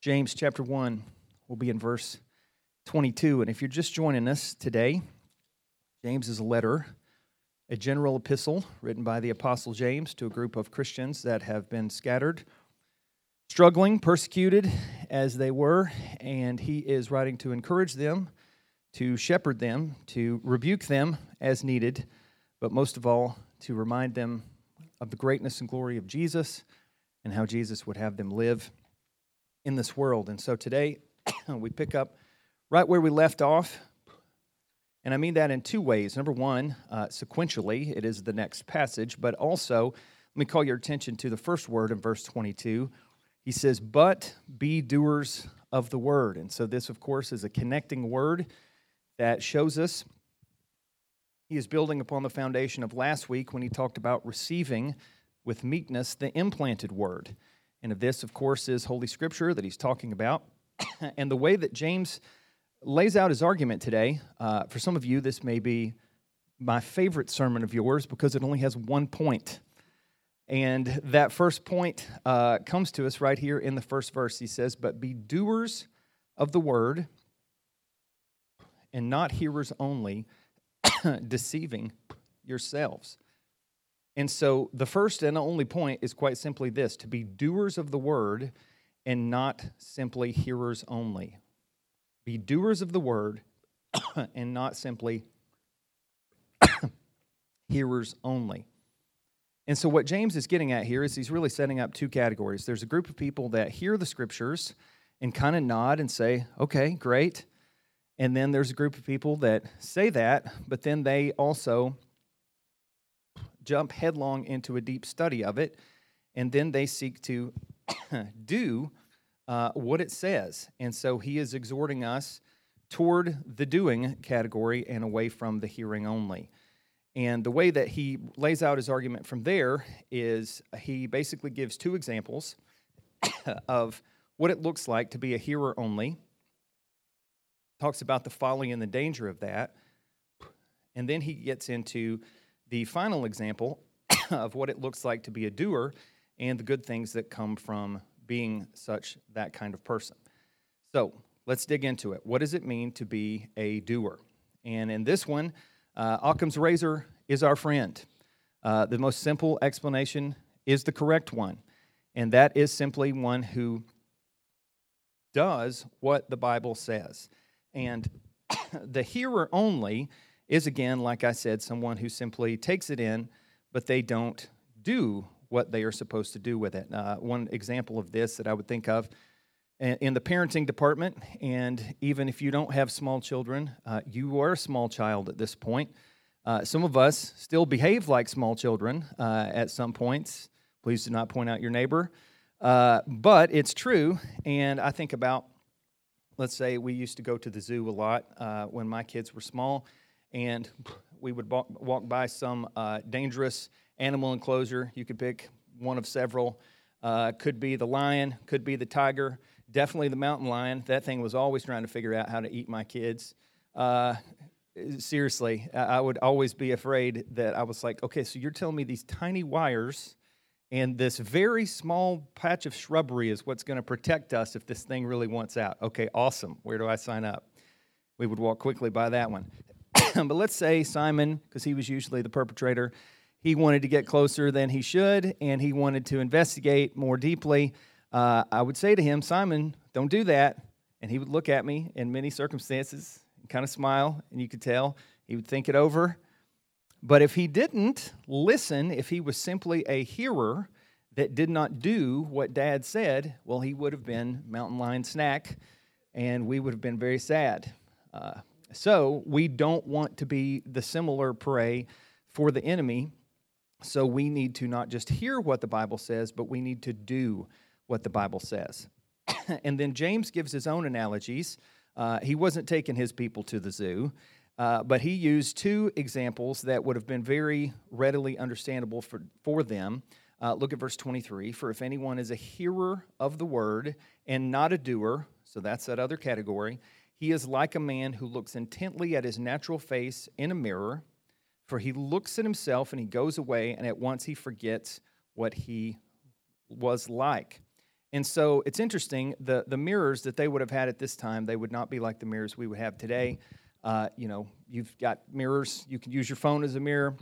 James chapter 1 will be in verse 22. And if you're just joining us today, James is a letter, a general epistle written by the Apostle James to a group of Christians that have been scattered, struggling, persecuted as they were. And he is writing to encourage them, to shepherd them, to rebuke them as needed, but most of all, to remind them of the greatness and glory of Jesus and how Jesus would have them live in this world. And so today we pick up right where we left off. And I mean that in two ways. Number one, uh, sequentially, it is the next passage, but also, let me call your attention to the first word in verse 22. He says, But be doers of the word. And so, this, of course, is a connecting word that shows us he is building upon the foundation of last week when he talked about receiving with meekness the implanted word. And of this, of course, is Holy Scripture that he's talking about. and the way that James lays out his argument today, uh, for some of you, this may be my favorite sermon of yours because it only has one point. And that first point uh, comes to us right here in the first verse. He says, But be doers of the word and not hearers only, deceiving yourselves. And so the first and only point is quite simply this to be doers of the word and not simply hearers only. Be doers of the word and not simply hearers only. And so, what James is getting at here is he's really setting up two categories. There's a group of people that hear the scriptures and kind of nod and say, okay, great. And then there's a group of people that say that, but then they also jump headlong into a deep study of it, and then they seek to do uh, what it says. And so he is exhorting us toward the doing category and away from the hearing only. And the way that he lays out his argument from there is he basically gives two examples of what it looks like to be a hearer only, talks about the folly and the danger of that, and then he gets into the final example of what it looks like to be a doer and the good things that come from being such that kind of person. So let's dig into it. What does it mean to be a doer? And in this one, uh, Occam's razor is our friend. Uh, the most simple explanation is the correct one, and that is simply one who does what the Bible says. And the hearer only is again, like I said, someone who simply takes it in, but they don't do what they are supposed to do with it. Uh, one example of this that I would think of in the parenting department, and even if you don't have small children, uh, you are a small child at this point. Uh, some of us still behave like small children uh, at some points. Please do not point out your neighbor. Uh, but it's true, and I think about, let's say we used to go to the zoo a lot uh, when my kids were small and we would walk by some uh, dangerous animal enclosure. You could pick one of several. Uh, could be the lion, could be the tiger, definitely the mountain lion. That thing was always trying to figure out how to eat my kids. Uh, seriously, I would always be afraid that I was like, okay, so you're telling me these tiny wires and this very small patch of shrubbery is what's going to protect us if this thing really wants out. Okay, awesome. Where do I sign up? We would walk quickly by that one. but let's say Simon, because he was usually the perpetrator, he wanted to get closer than he should, and he wanted to investigate more deeply. Uh, I would say to him, Simon, don't do that. And he would look at me in many circumstances and kind of smile, and you could tell he would think it over. But if he didn't listen, if he was simply a hearer that did not do what dad said, well, he would have been mountain lion snack, and we would have been very sad. Uh, so we don't want to be the similar prey for the enemy. So we need to not just hear what the Bible says, but we need to do what the Bible says. and then James gives his own analogies. Uh, he wasn't taking his people to the zoo, uh, but he used two examples that would have been very readily understandable for, for them. Uh, look at verse 23 For if anyone is a hearer of the word and not a doer, so that's that other category, he is like a man who looks intently at his natural face in a mirror, for he looks at himself and he goes away, and at once he forgets what he was like. And so it's interesting, the, the mirrors that they would have had at this time, they would not be like the mirrors we would have today. Uh, you know, you've got mirrors, you can use your phone as a mirror,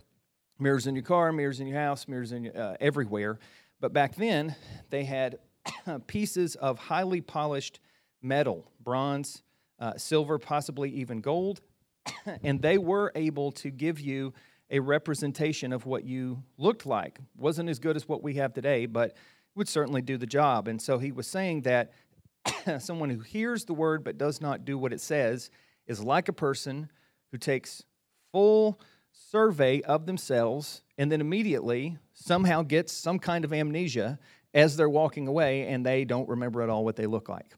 mirrors in your car, mirrors in your house, mirrors in your, uh, everywhere. But back then, they had pieces of highly polished metal, bronze, uh, silver, possibly even gold, and they were able to give you a representation of what you looked like. Wasn't as good as what we have today, but would certainly do the job. And so he was saying that someone who hears the word but does not do what it says is like a person who takes full survey of themselves and then immediately somehow gets some kind of amnesia as they're walking away and they don't remember at all what they look like.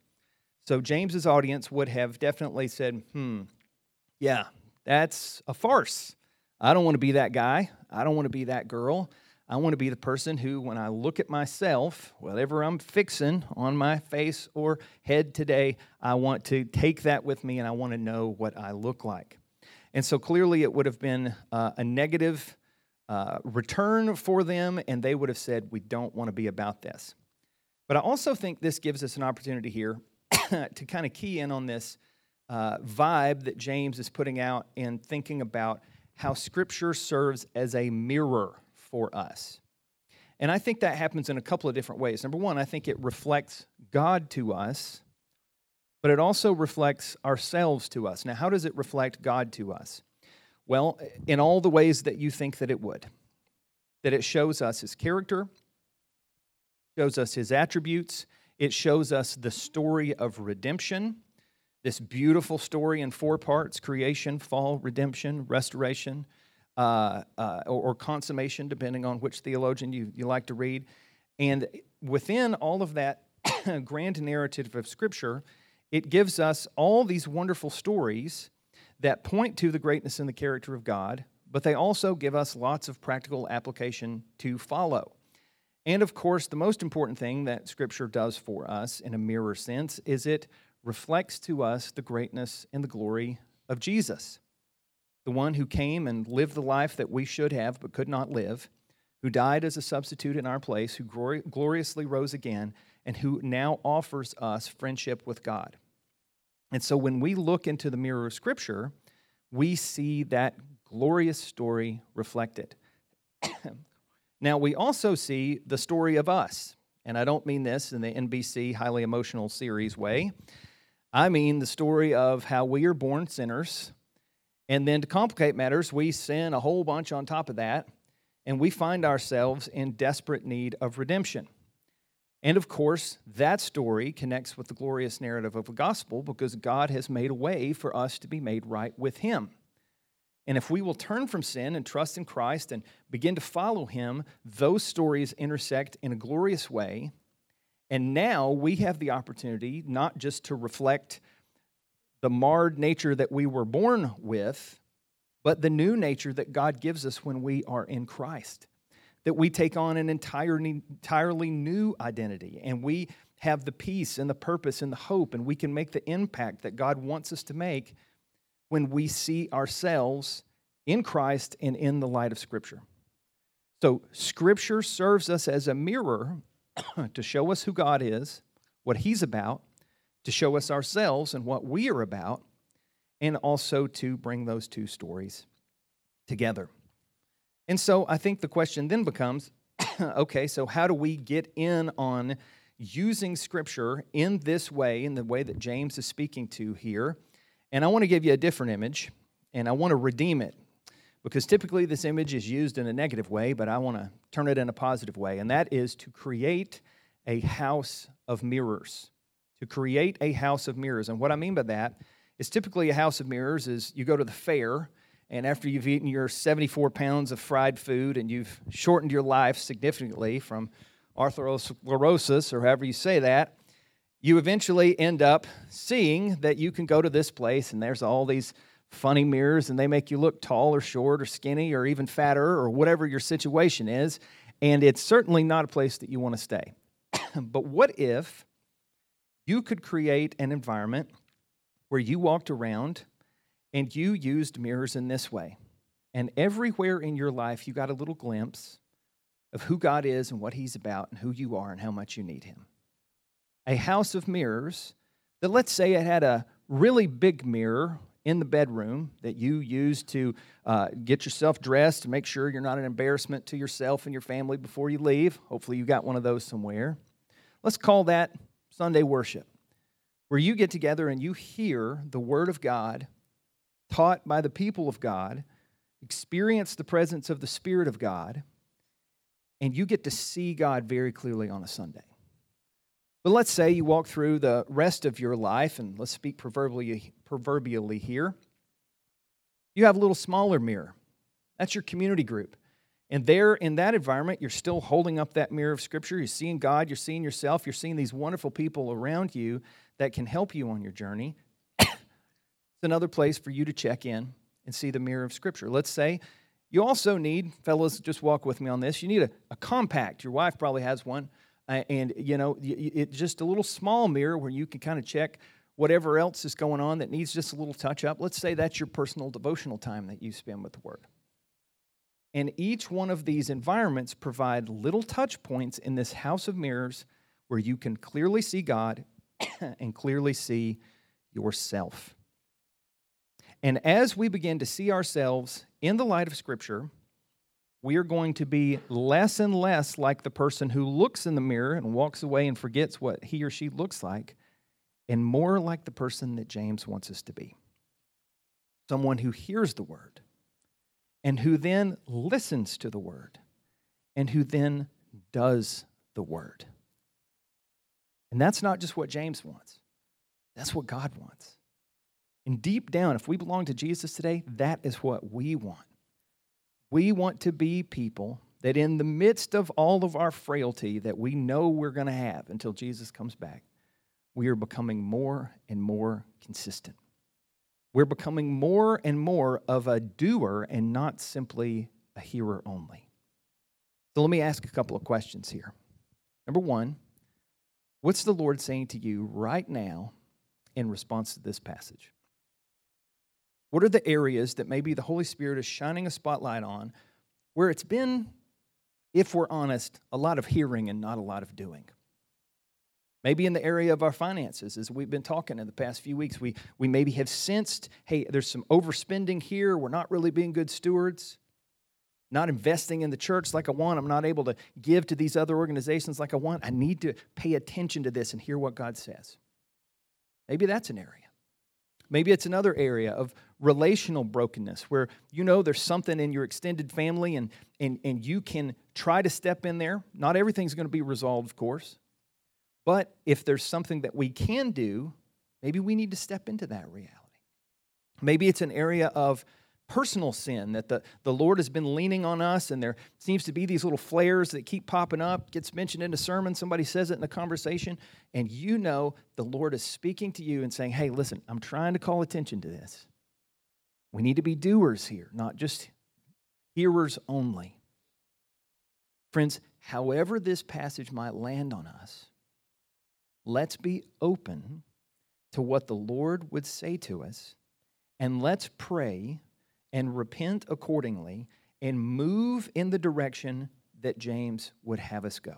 So James's audience would have definitely said, "Hmm, yeah, that's a farce. I don't want to be that guy. I don't want to be that girl. I want to be the person who, when I look at myself, whatever I'm fixing on my face or head today, I want to take that with me and I want to know what I look like. And so clearly it would have been uh, a negative uh, return for them, and they would have said, We don't want to be about this. But I also think this gives us an opportunity here to kind of key in on this uh, vibe that James is putting out in thinking about how Scripture serves as a mirror for us. And I think that happens in a couple of different ways. Number one, I think it reflects God to us, but it also reflects ourselves to us. Now, how does it reflect God to us? Well, in all the ways that you think that it would. That it shows us his character, shows us his attributes, it shows us the story of redemption, this beautiful story in four parts creation, fall, redemption, restoration, uh, uh, or, or, consummation, depending on which theologian you, you like to read. And within all of that grand narrative of Scripture, it gives us all these wonderful stories that point to the greatness and the character of God, but they also give us lots of practical application to follow. And of course, the most important thing that Scripture does for us in a mirror sense is it reflects to us the greatness and the glory of Jesus the one who came and lived the life that we should have but could not live, who died as a substitute in our place, who gloriously rose again, and who now offers us friendship with God. And so when we look into the mirror of Scripture, we see that glorious story reflected. Now, we also see the story of us. And I don't mean this in the NBC highly emotional series way. I mean the story of how we are born sinners and then to complicate matters, we sin a whole bunch on top of that, and we find ourselves in desperate need of redemption. And of course, that story connects with the glorious narrative of the gospel because God has made a way for us to be made right with Him. And if we will turn from sin and trust in Christ and begin to follow Him, those stories intersect in a glorious way. And now we have the opportunity not just to reflect the marred nature that we were born with, but the new nature that God gives us when we are in Christ. That we take on an entirely, entirely new identity and we have the peace and the purpose and the hope, and we can make the impact that God wants us to make when we see ourselves in Christ and in the light of Scripture. So, Scripture serves us as a mirror to show us who God is, what He's about, to show us ourselves and what we are about, and also to bring those two stories together. And so I think the question then becomes okay, so how do we get in on using Scripture in this way, in the way that James is speaking to here? And I want to give you a different image, and I want to redeem it. Because typically this image is used in a negative way, but I want to turn it in a positive way, and that is to create a house of mirrors to create a house of mirrors. And what I mean by that is typically a house of mirrors is you go to the fair, and after you've eaten your 74 pounds of fried food and you've shortened your life significantly from arthrosclerosis, or however you say that, you eventually end up seeing that you can go to this place and there's all these funny mirrors and they make you look tall or short or skinny or even fatter or whatever your situation is. And it's certainly not a place that you want to stay. but what if you could create an environment where you walked around and you used mirrors in this way. And everywhere in your life, you got a little glimpse of who God is and what He's about and who you are and how much you need Him. A house of mirrors, that let's say it had a really big mirror in the bedroom that you use to uh, get yourself dressed to make sure you're not an embarrassment to yourself and your family before you leave. Hopefully, you got one of those somewhere. Let's call that Sunday worship, where you get together and you hear the Word of God taught by the people of God, experience the presence of the Spirit of God, and you get to see God very clearly on a Sunday. But let's say you walk through the rest of your life, and let's speak proverbially, proverbially here. You have a little smaller mirror. That's your community group. And there in that environment, you're still holding up that mirror of Scripture. You're seeing God, you're seeing yourself, you're seeing these wonderful people around you that can help you on your journey. it's another place for you to check in and see the mirror of Scripture. Let's say you also need, fellas, just walk with me on this, you need a, a compact. Your wife probably has one. Uh, and, you know, it's just a little small mirror where you can kind of check whatever else is going on that needs just a little touch up. Let's say that's your personal devotional time that you spend with the Word. And each one of these environments provide little touch points in this house of mirrors where you can clearly see God and clearly see yourself. And as we begin to see ourselves in the light of Scripture, we are going to be less and less like the person who looks in the mirror and walks away and forgets what he or she looks like, and more like the person that James wants us to be someone who hears the word and who then listens to the word and who then does the word. And that's not just what James wants, that's what God wants. And deep down, if we belong to Jesus today, that is what we want. We want to be people that in the midst of all of our frailty that we know we're going to have until Jesus comes back, we are becoming more and more consistent. We're becoming more and more of a doer and not simply a hearer only. So let me ask a couple of questions here. Number one, what's the Lord saying to you right now in response to this passage? What are the areas that maybe the Holy Spirit is shining a spotlight on where it's been, if we're honest, a lot of hearing and not a lot of doing? Maybe in the area of our finances, as we've been talking in the past few weeks, we, we maybe have sensed, hey, there's some overspending here. We're not really being good stewards, not investing in the church like I want. I'm not able to give to these other organizations like I want. I need to pay attention to this and hear what God says. Maybe that's an area. Maybe it's another area of relational brokenness where you know there's something in your extended family and, and, and you can try to step in there. Not everything's going to be resolved, of course. But if there's something that we can do, maybe we need to step into that reality. Maybe it's an area of personal sin that the, the Lord has been leaning on us, and there seems to be these little flares that keep popping up, gets mentioned in a sermon, somebody says it in a conversation, and you know the Lord is speaking to you and saying, Hey, listen, I'm trying to call attention to this. We need to be doers here, not just hearers only. Friends, however this passage might land on us, let's be open to what the Lord would say to us, and let's pray and repent accordingly and move in the direction that James would have us go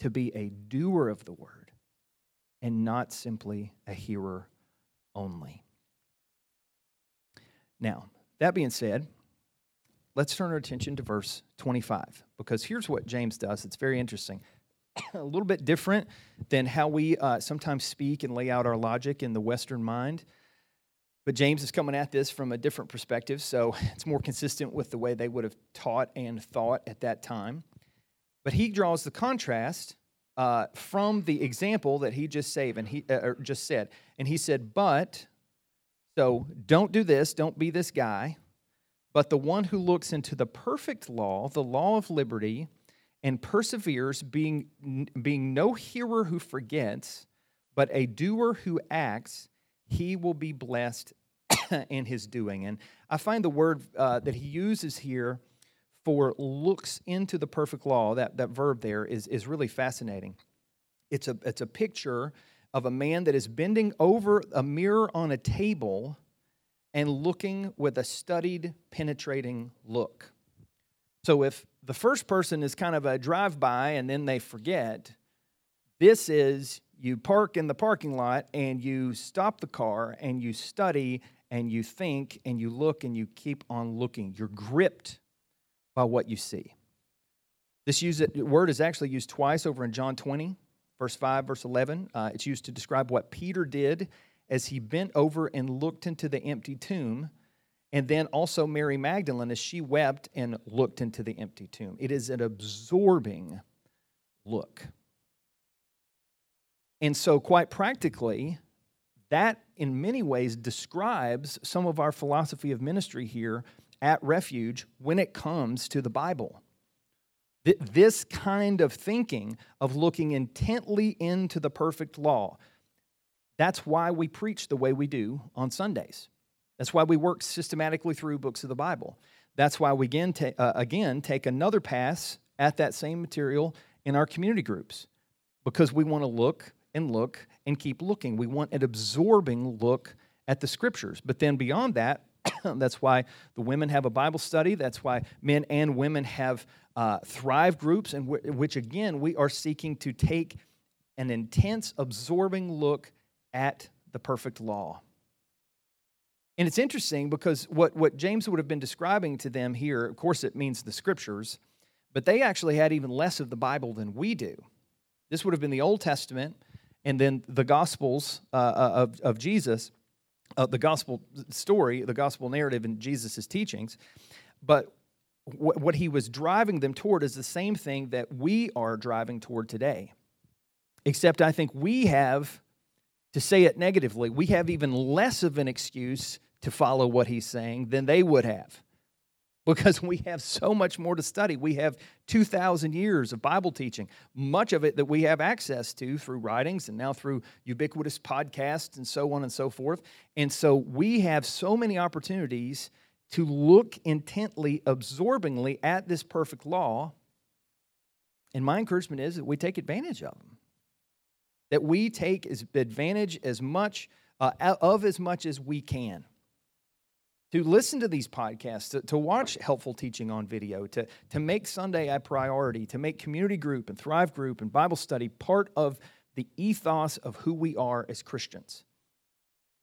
to be a doer of the word and not simply a hearer only. Now, that being said, let's turn our attention to verse 25 because here's what James does. It's very interesting. a little bit different than how we uh, sometimes speak and lay out our logic in the Western mind. But James is coming at this from a different perspective, so it's more consistent with the way they would have taught and thought at that time. But he draws the contrast uh, from the example that he just saved and he uh, just said, and he said, "But so don't do this, don't be this guy, but the one who looks into the perfect law, the law of liberty, and perseveres, being, being no hearer who forgets, but a doer who acts, he will be blessed in his doing. And I find the word uh, that he uses here for looks into the perfect law, that, that verb there, is, is really fascinating. It's a, it's a picture of a man that is bending over a mirror on a table and looking with a studied, penetrating look. So if the first person is kind of a drive by and then they forget, this is you park in the parking lot and you stop the car and you study and you think and you look and you keep on looking. You're gripped by what you see. This word is actually used twice over in John 20, verse 5, verse 11. Uh, it's used to describe what Peter did as he bent over and looked into the empty tomb, and then also Mary Magdalene as she wept and looked into the empty tomb. It is an absorbing look. And so, quite practically, that in many ways describes some of our philosophy of ministry here at Refuge when it comes to the Bible. This kind of thinking of looking intently into the perfect law, that's why we preach the way we do on Sundays. That's why we work systematically through books of the Bible. That's why we again, ta- uh, again take another pass at that same material in our community groups because we want to look and look and keep looking. We want an absorbing look at the scriptures. But then beyond that, that's why the women have a Bible study. That's why men and women have uh, Thrive groups, in w- which again, we are seeking to take an intense, absorbing look at the perfect law. And it's interesting because what, what James would have been describing to them here, of course, it means the scriptures, but they actually had even less of the Bible than we do. This would have been the Old Testament and then the Gospels uh, uh of, of Jesus uh, the gospel story, the gospel narrative in Jesus' teachings. But what, what he was driving them toward is the same thing that we are driving toward today. Except I think we have, to say it negatively, we have even less of an excuse to follow what he's saying than they would have because we have so much more to study. We have 2,000 years of Bible teaching, much of it that we have access to through writings and now through ubiquitous podcasts and so on and so forth. And so we have so many opportunities to look intently, absorbingly at this perfect law. And my encouragement is that we take advantage of them, that we take advantage as much uh, of as much as we can to listen to these podcasts, to, to watch helpful teaching on video, to, to make Sunday a priority, to make community group and Thrive group and Bible study part of the ethos of who we are as Christians.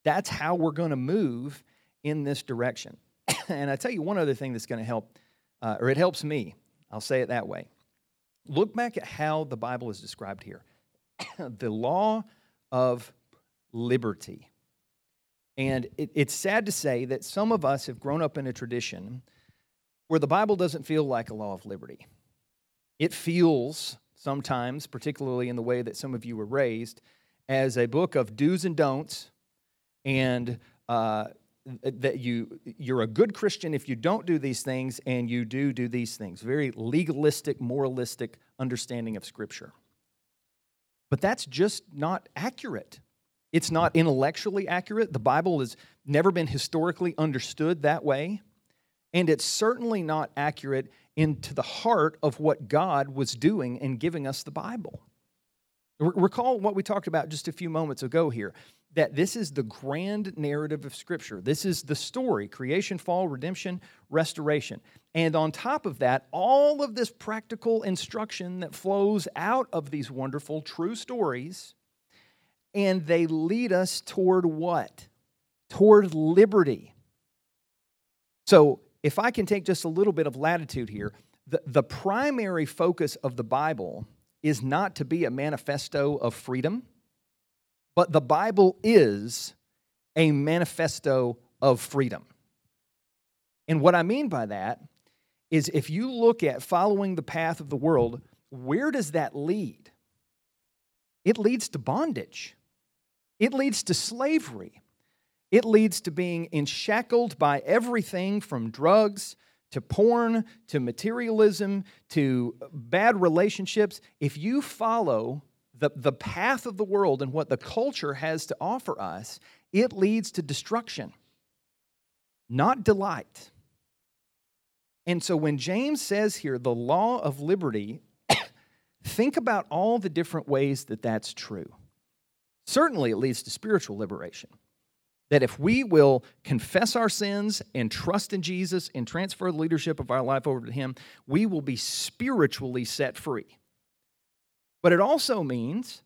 That's how we're going to move in this direction. and I tell you one other thing that's going to help, uh, or it helps me. I'll say it that way. Look back at how the Bible is described here the law of liberty. And it, it's sad to say that some of us have grown up in a tradition where the Bible doesn't feel like a law of liberty. It feels sometimes, particularly in the way that some of you were raised, as a book of do's and don'ts, and uh, that you you're a good Christian if you don't do these things, and you do do these things. Very legalistic, moralistic understanding of Scripture. But that's just not accurate. It's not intellectually accurate. The Bible has never been historically understood that way. And it's certainly not accurate into the heart of what God was doing in giving us the Bible. Recall what we talked about just a few moments ago here that this is the grand narrative of Scripture. This is the story creation, fall, redemption, restoration. And on top of that, all of this practical instruction that flows out of these wonderful, true stories and they lead us toward what? Toward liberty. So, if I can take just a little bit of latitude here, the, the primary focus of the Bible is not to be a manifesto of freedom, but the Bible is a manifesto of freedom. And what I mean by that is if you look at following the path of the world, where does that lead? It leads to bondage. It leads to slavery. It leads to being enshackled by everything from drugs to porn to materialism to bad relationships. If you follow the, the path of the world and what the culture has to offer us, it leads to destruction, not delight. And so when James says here, the law of liberty, think about all the different ways that that's true. Certainly, it leads to spiritual liberation. That if we will confess our sins and trust in Jesus and transfer the leadership of our life over to Him, we will be spiritually set free. But it also means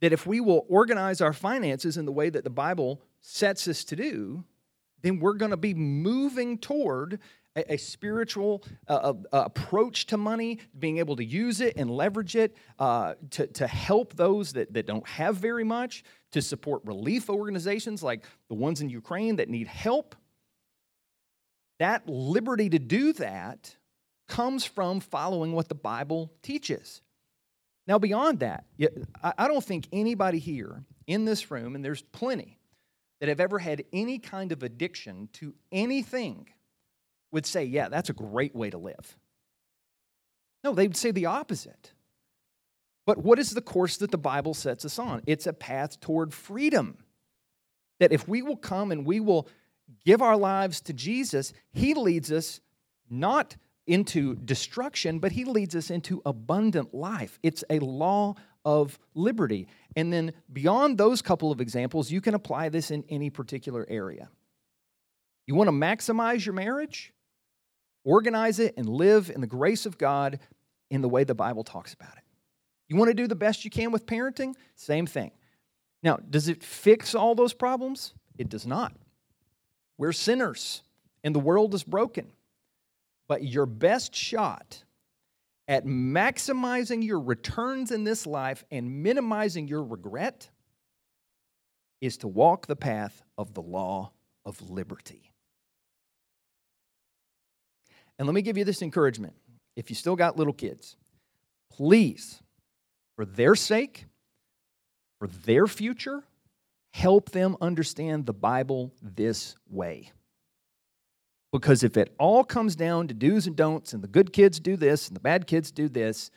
that if we will organize our finances in the way that the Bible sets us to do, then we're going to be moving toward a, a spiritual uh, uh, approach to money, being able to use it and leverage it uh, to, to help those that, that don't have very much, to support relief organizations like the ones in Ukraine that need help. That liberty to do that comes from following what the Bible teaches. Now, beyond that, I don't think anybody here in this room, and there's plenty, that have ever had any kind of addiction to anything would say, yeah, that's a great way to live. No, they'd say the opposite. But what is the course that the Bible sets us on? It's a path toward freedom. That if we will come and we will give our lives to Jesus, He leads us not into destruction, but He leads us into abundant life. It's a law of liberty. And then beyond those couple of examples, you can apply this in any particular area. You want to maximize your marriage? Organize it and live in the grace of God in the way the Bible talks about it. You want to do the best you can with parenting? Same thing. Now, does it fix all those problems? It does not. We're sinners and the world is broken. But your best shot at maximizing your returns in this life and minimizing your regret is to walk the path of the law of liberty. And let me give you this encouragement. If you still got little kids, please, for their sake, for their future, help them understand the Bible this way. Because if it all comes down to do's and don'ts, and the good kids do this and the bad kids do this,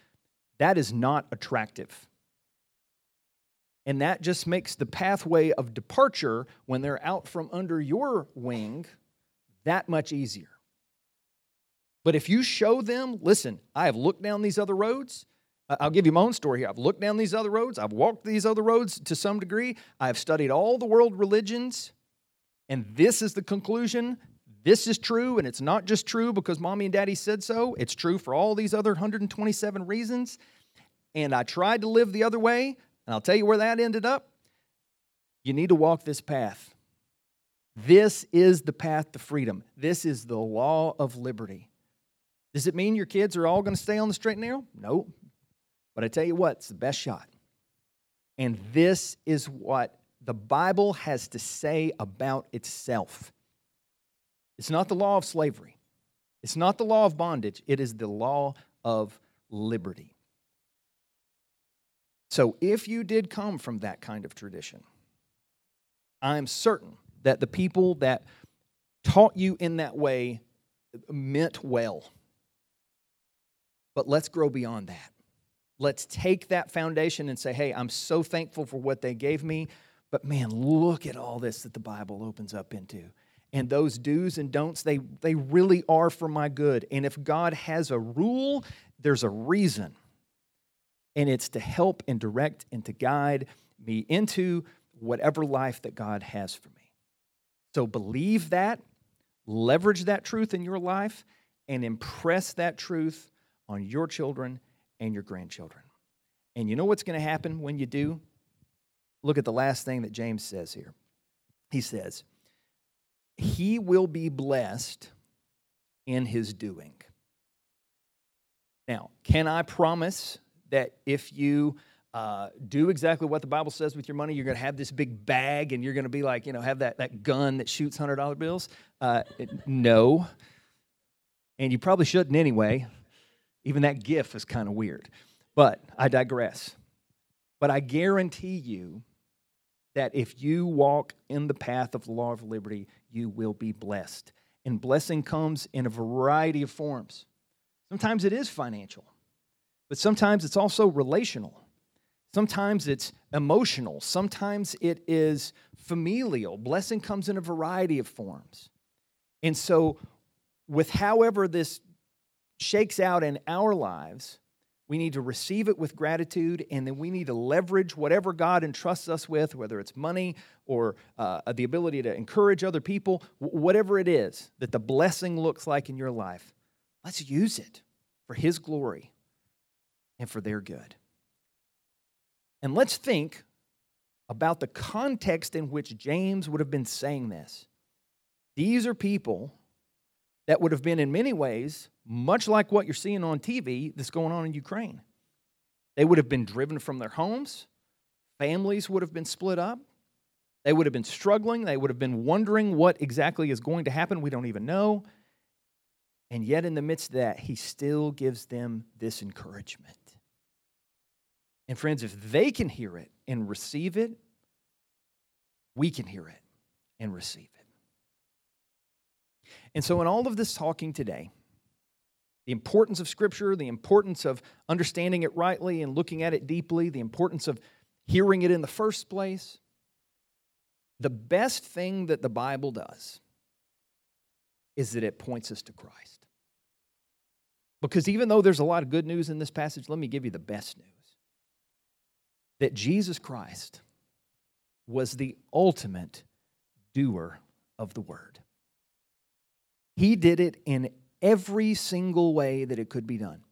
that is not attractive. And that just makes the pathway of departure when they're out from under your wing that much easier. But if you show them, listen, I have looked down these other roads. I'll give you my own story here. I've looked down these other roads. I've walked these other roads to some degree. I've studied all the world religions. And this is the conclusion. This is true. And it's not just true because mommy and daddy said so, it's true for all these other 127 reasons. And I tried to live the other way. And I'll tell you where that ended up. You need to walk this path. This is the path to freedom. This is the law of liberty. Does it mean your kids are all going to stay on the straight and narrow? No. But I tell you what, it's the best shot. And this is what the Bible has to say about itself. It's not the law of slavery, it's not the law of bondage, it is the law of liberty. So if you did come from that kind of tradition, I'm certain that the people that taught you in that way meant well. But let's grow beyond that. Let's take that foundation and say, hey, I'm so thankful for what they gave me, but man, look at all this that the Bible opens up into. And those do's and don'ts, they, they really are for my good. And if God has a rule, there's a reason. And it's to help and direct and to guide me into whatever life that God has for me. So believe that, leverage that truth in your life, and impress that truth on your children and your grandchildren. And you know what's going to happen when you do? Look at the last thing that James says here. He says, He will be blessed in his doing. Now, can I promise that if you uh, do exactly what the Bible says with your money, you're going to have this big bag and you're going to be like, you know, have that, that gun that shoots $100 bills? Uh, no. And you probably shouldn't anyway. Even that gif is kind of weird. But I digress. But I guarantee you that if you walk in the path of the law of liberty, you will be blessed. And blessing comes in a variety of forms. Sometimes it is financial, but sometimes it's also relational. Sometimes it's emotional. Sometimes it is familial. Blessing comes in a variety of forms. And so, with however this shakes out in our lives, we need to receive it with gratitude, and then we need to leverage whatever God entrusts us with, whether it's money or uh, the ability to encourage other people, whatever it is that the blessing looks like in your life. Let's use it for His glory and for their good. And let's think about the context in which James would have been saying this. These are people that would have been, in many ways, much like what you're seeing on TV that's going on in Ukraine. They would have been driven from their homes, families would have been split up, they would have been struggling, they would have been wondering what exactly is going to happen. We don't even know. And yet, in the midst of that, he still gives them this encouragement. And, friends, if they can hear it and receive it, we can hear it and receive it. And so, in all of this talking today, the importance of Scripture, the importance of understanding it rightly and looking at it deeply, the importance of hearing it in the first place, the best thing that the Bible does is that it points us to Christ. Because even though there's a lot of good news in this passage, let me give you the best news that Jesus Christ was the ultimate doer of the word. He did it in every single way that it could be done.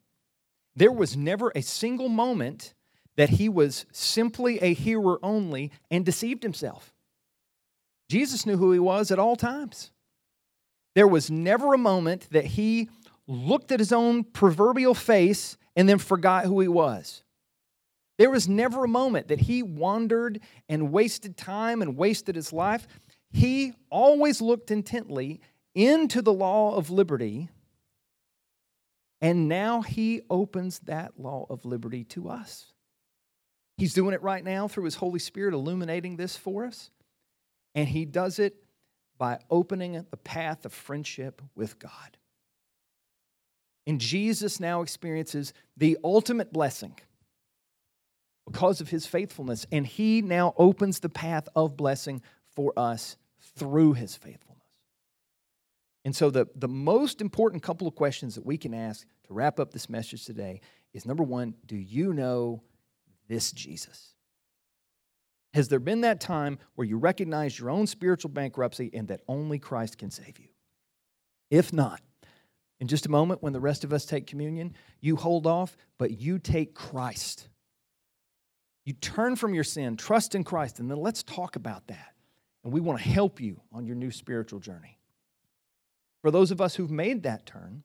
There was never a single moment that he was simply a hearer only and deceived himself. Jesus knew who he was at all times. There was never a moment that he looked at his own proverbial face and then forgot who he was. There was never a moment that he wandered and wasted time and wasted his life. He always looked intently into the law of liberty, and now he opens that law of liberty to us. He's doing it right now through his Holy Spirit, illuminating this for us. And he does it by opening the path of friendship with God. And Jesus now experiences the ultimate blessing because of his faithfulness. And he now opens the path of blessing for us through his faithfulness. And so, the, the most important couple of questions that we can ask to wrap up this message today is number one, do you know this Jesus? Has there been that time where you recognize your own spiritual bankruptcy and that only Christ can save you? If not, in just a moment when the rest of us take communion, you hold off, but you take Christ. You turn from your sin, trust in Christ, and then let's talk about that. And we want to help you on your new spiritual journey. For those of us who've made that turn,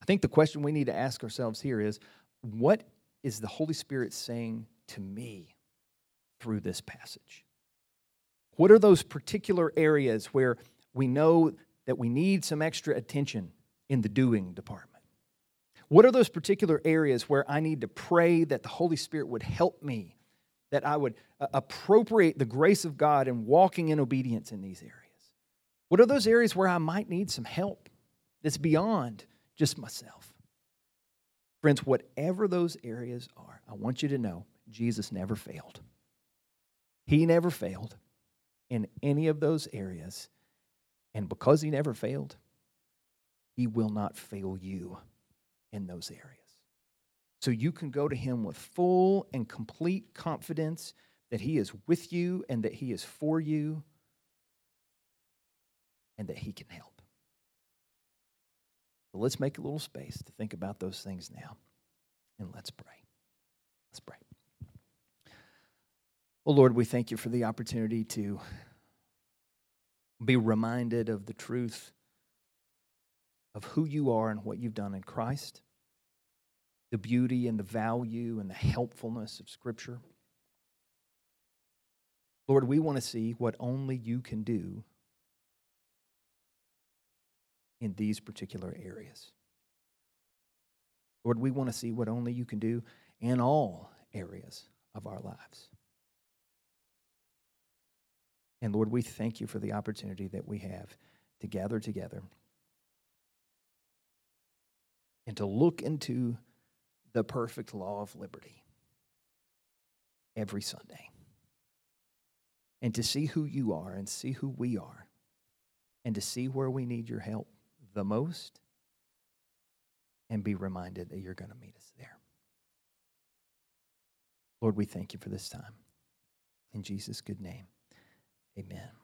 I think the question we need to ask ourselves here is what is the Holy Spirit saying to me through this passage? What are those particular areas where we know that we need some extra attention in the doing department? What are those particular areas where I need to pray that the Holy Spirit would help me, that I would uh, appropriate the grace of God in walking in obedience in these areas? What are those areas where I might need some help that's beyond just myself? Friends, whatever those areas are, I want you to know Jesus never failed. He never failed in any of those areas. And because he never failed, he will not fail you in those areas. So you can go to him with full and complete confidence that he is with you and that he is for you and that he can help. So let's make a little space to think about those things now. And let's pray. Let's pray. Well, Lord, we thank you for the opportunity to be reminded of the truth of who you are and what you've done in Christ, the beauty and the value and the helpfulness of Scripture. Lord, we want to see what only you can do in these particular areas. Lord, we want to see what only you can do in all areas of our lives. And Lord, we thank you for the opportunity that we have to gather together and to look into the perfect law of liberty every Sunday and to see who you are and see who we are and to see where we need your help the most and be reminded that you're going to meet us there. Lord, we thank you for this time. In Jesus' good name, amen.